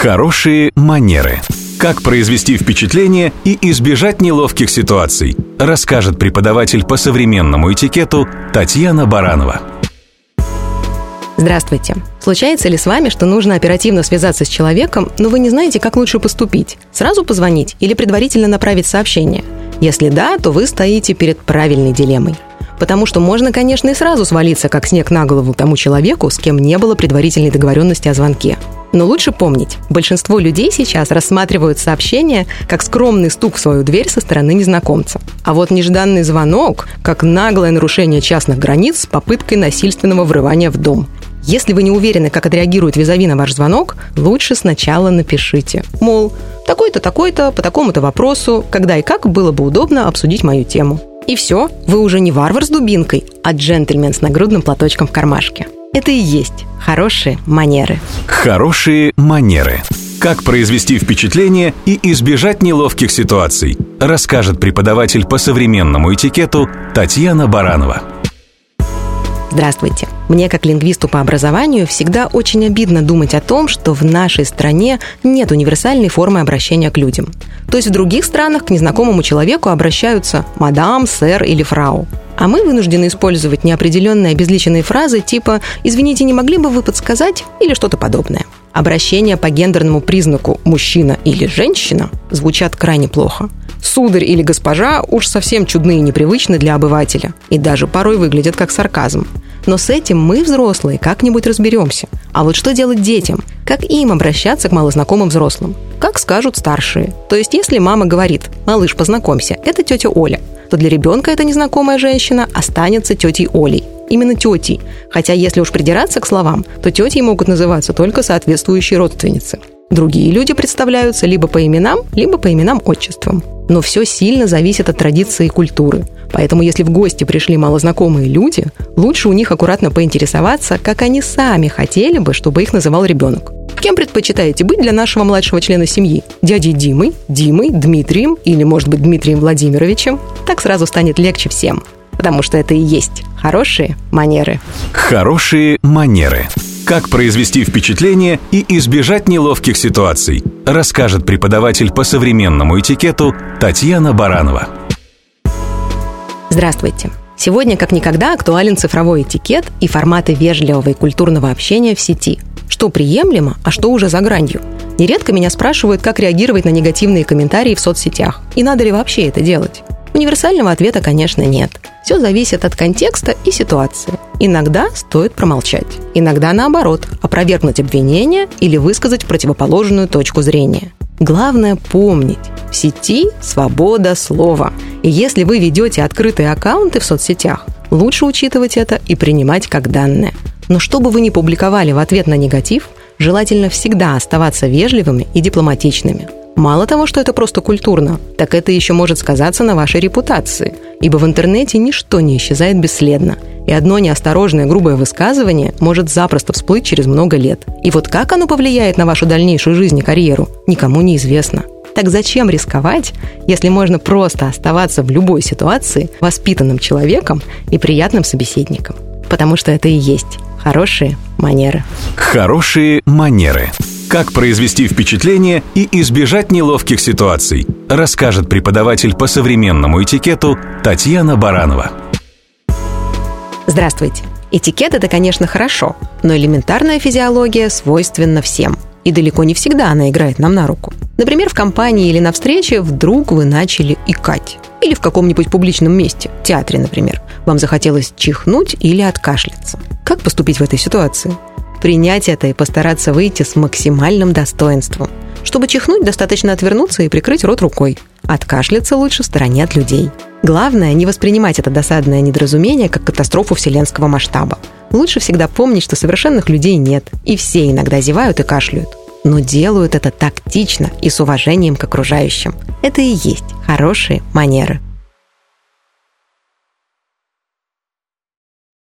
Хорошие манеры. Как произвести впечатление и избежать неловких ситуаций, расскажет преподаватель по современному этикету Татьяна Баранова. Здравствуйте. Случается ли с вами, что нужно оперативно связаться с человеком, но вы не знаете, как лучше поступить? Сразу позвонить или предварительно направить сообщение? Если да, то вы стоите перед правильной дилеммой. Потому что можно, конечно, и сразу свалиться, как снег на голову тому человеку, с кем не было предварительной договоренности о звонке. Но лучше помнить, большинство людей сейчас рассматривают сообщение как скромный стук в свою дверь со стороны незнакомца. А вот нежданный звонок как наглое нарушение частных границ с попыткой насильственного врывания в дом. Если вы не уверены, как отреагирует визави на ваш звонок, лучше сначала напишите. Мол, такой-то, такой-то, по такому-то вопросу, когда и как было бы удобно обсудить мою тему. И все, вы уже не варвар с дубинкой, а джентльмен с нагрудным платочком в кармашке. Это и есть хорошие манеры. Хорошие манеры. Как произвести впечатление и избежать неловких ситуаций, расскажет преподаватель по современному этикету Татьяна Баранова. Здравствуйте. Мне, как лингвисту по образованию, всегда очень обидно думать о том, что в нашей стране нет универсальной формы обращения к людям. То есть в других странах к незнакомому человеку обращаются «мадам», «сэр» или «фрау». А мы вынуждены использовать неопределенные обезличенные фразы типа «извините, не могли бы вы подсказать?» или что-то подобное. Обращения по гендерному признаку «мужчина» или «женщина» звучат крайне плохо. «Сударь» или «госпожа» уж совсем чудны и непривычны для обывателя, и даже порой выглядят как сарказм. Но с этим мы, взрослые, как-нибудь разберемся. А вот что делать детям? Как им обращаться к малознакомым взрослым? Как скажут старшие. То есть, если мама говорит «малыш, познакомься, это тетя Оля», то для ребенка эта незнакомая женщина останется тетей Олей. Именно тетей. Хотя если уж придираться к словам, то тетей могут называться только соответствующие родственницы. Другие люди представляются либо по именам, либо по именам-отчествам. Но все сильно зависит от традиции и культуры. Поэтому, если в гости пришли малознакомые люди, лучше у них аккуратно поинтересоваться, как они сами хотели бы, чтобы их называл ребенок. Кем предпочитаете быть для нашего младшего члена семьи? Дядей Димой, Димой, Дмитрием или, может быть, Дмитрием Владимировичем? Так сразу станет легче всем. Потому что это и есть хорошие манеры. Хорошие манеры. Как произвести впечатление и избежать неловких ситуаций, расскажет преподаватель по современному этикету Татьяна Баранова. Здравствуйте. Сегодня как никогда актуален цифровой этикет и форматы вежливого и культурного общения в сети. Что приемлемо, а что уже за гранью. Нередко меня спрашивают, как реагировать на негативные комментарии в соцсетях. И надо ли вообще это делать? Универсального ответа, конечно, нет. Все зависит от контекста и ситуации. Иногда стоит промолчать. Иногда, наоборот, опровергнуть обвинение или высказать противоположную точку зрения. Главное помнить, в сети свобода слова. И если вы ведете открытые аккаунты в соцсетях, лучше учитывать это и принимать как данное. Но что бы вы ни публиковали в ответ на негатив, желательно всегда оставаться вежливыми и дипломатичными. Мало того, что это просто культурно, так это еще может сказаться на вашей репутации, ибо в интернете ничто не исчезает бесследно – и одно неосторожное грубое высказывание может запросто всплыть через много лет. И вот как оно повлияет на вашу дальнейшую жизнь и карьеру, никому не известно. Так зачем рисковать, если можно просто оставаться в любой ситуации воспитанным человеком и приятным собеседником? Потому что это и есть хорошие манеры. Хорошие манеры. Как произвести впечатление и избежать неловких ситуаций, расскажет преподаватель по современному этикету Татьяна Баранова. Здравствуйте. Этикет – это, конечно, хорошо, но элементарная физиология свойственна всем. И далеко не всегда она играет нам на руку. Например, в компании или на встрече вдруг вы начали икать. Или в каком-нибудь публичном месте, театре, например. Вам захотелось чихнуть или откашляться. Как поступить в этой ситуации? Принять это и постараться выйти с максимальным достоинством. Чтобы чихнуть, достаточно отвернуться и прикрыть рот рукой. Откашляться лучше в стороне от людей. Главное, не воспринимать это досадное недоразумение как катастрофу вселенского масштаба. Лучше всегда помнить, что совершенных людей нет, и все иногда зевают и кашляют. Но делают это тактично и с уважением к окружающим. Это и есть хорошие манеры.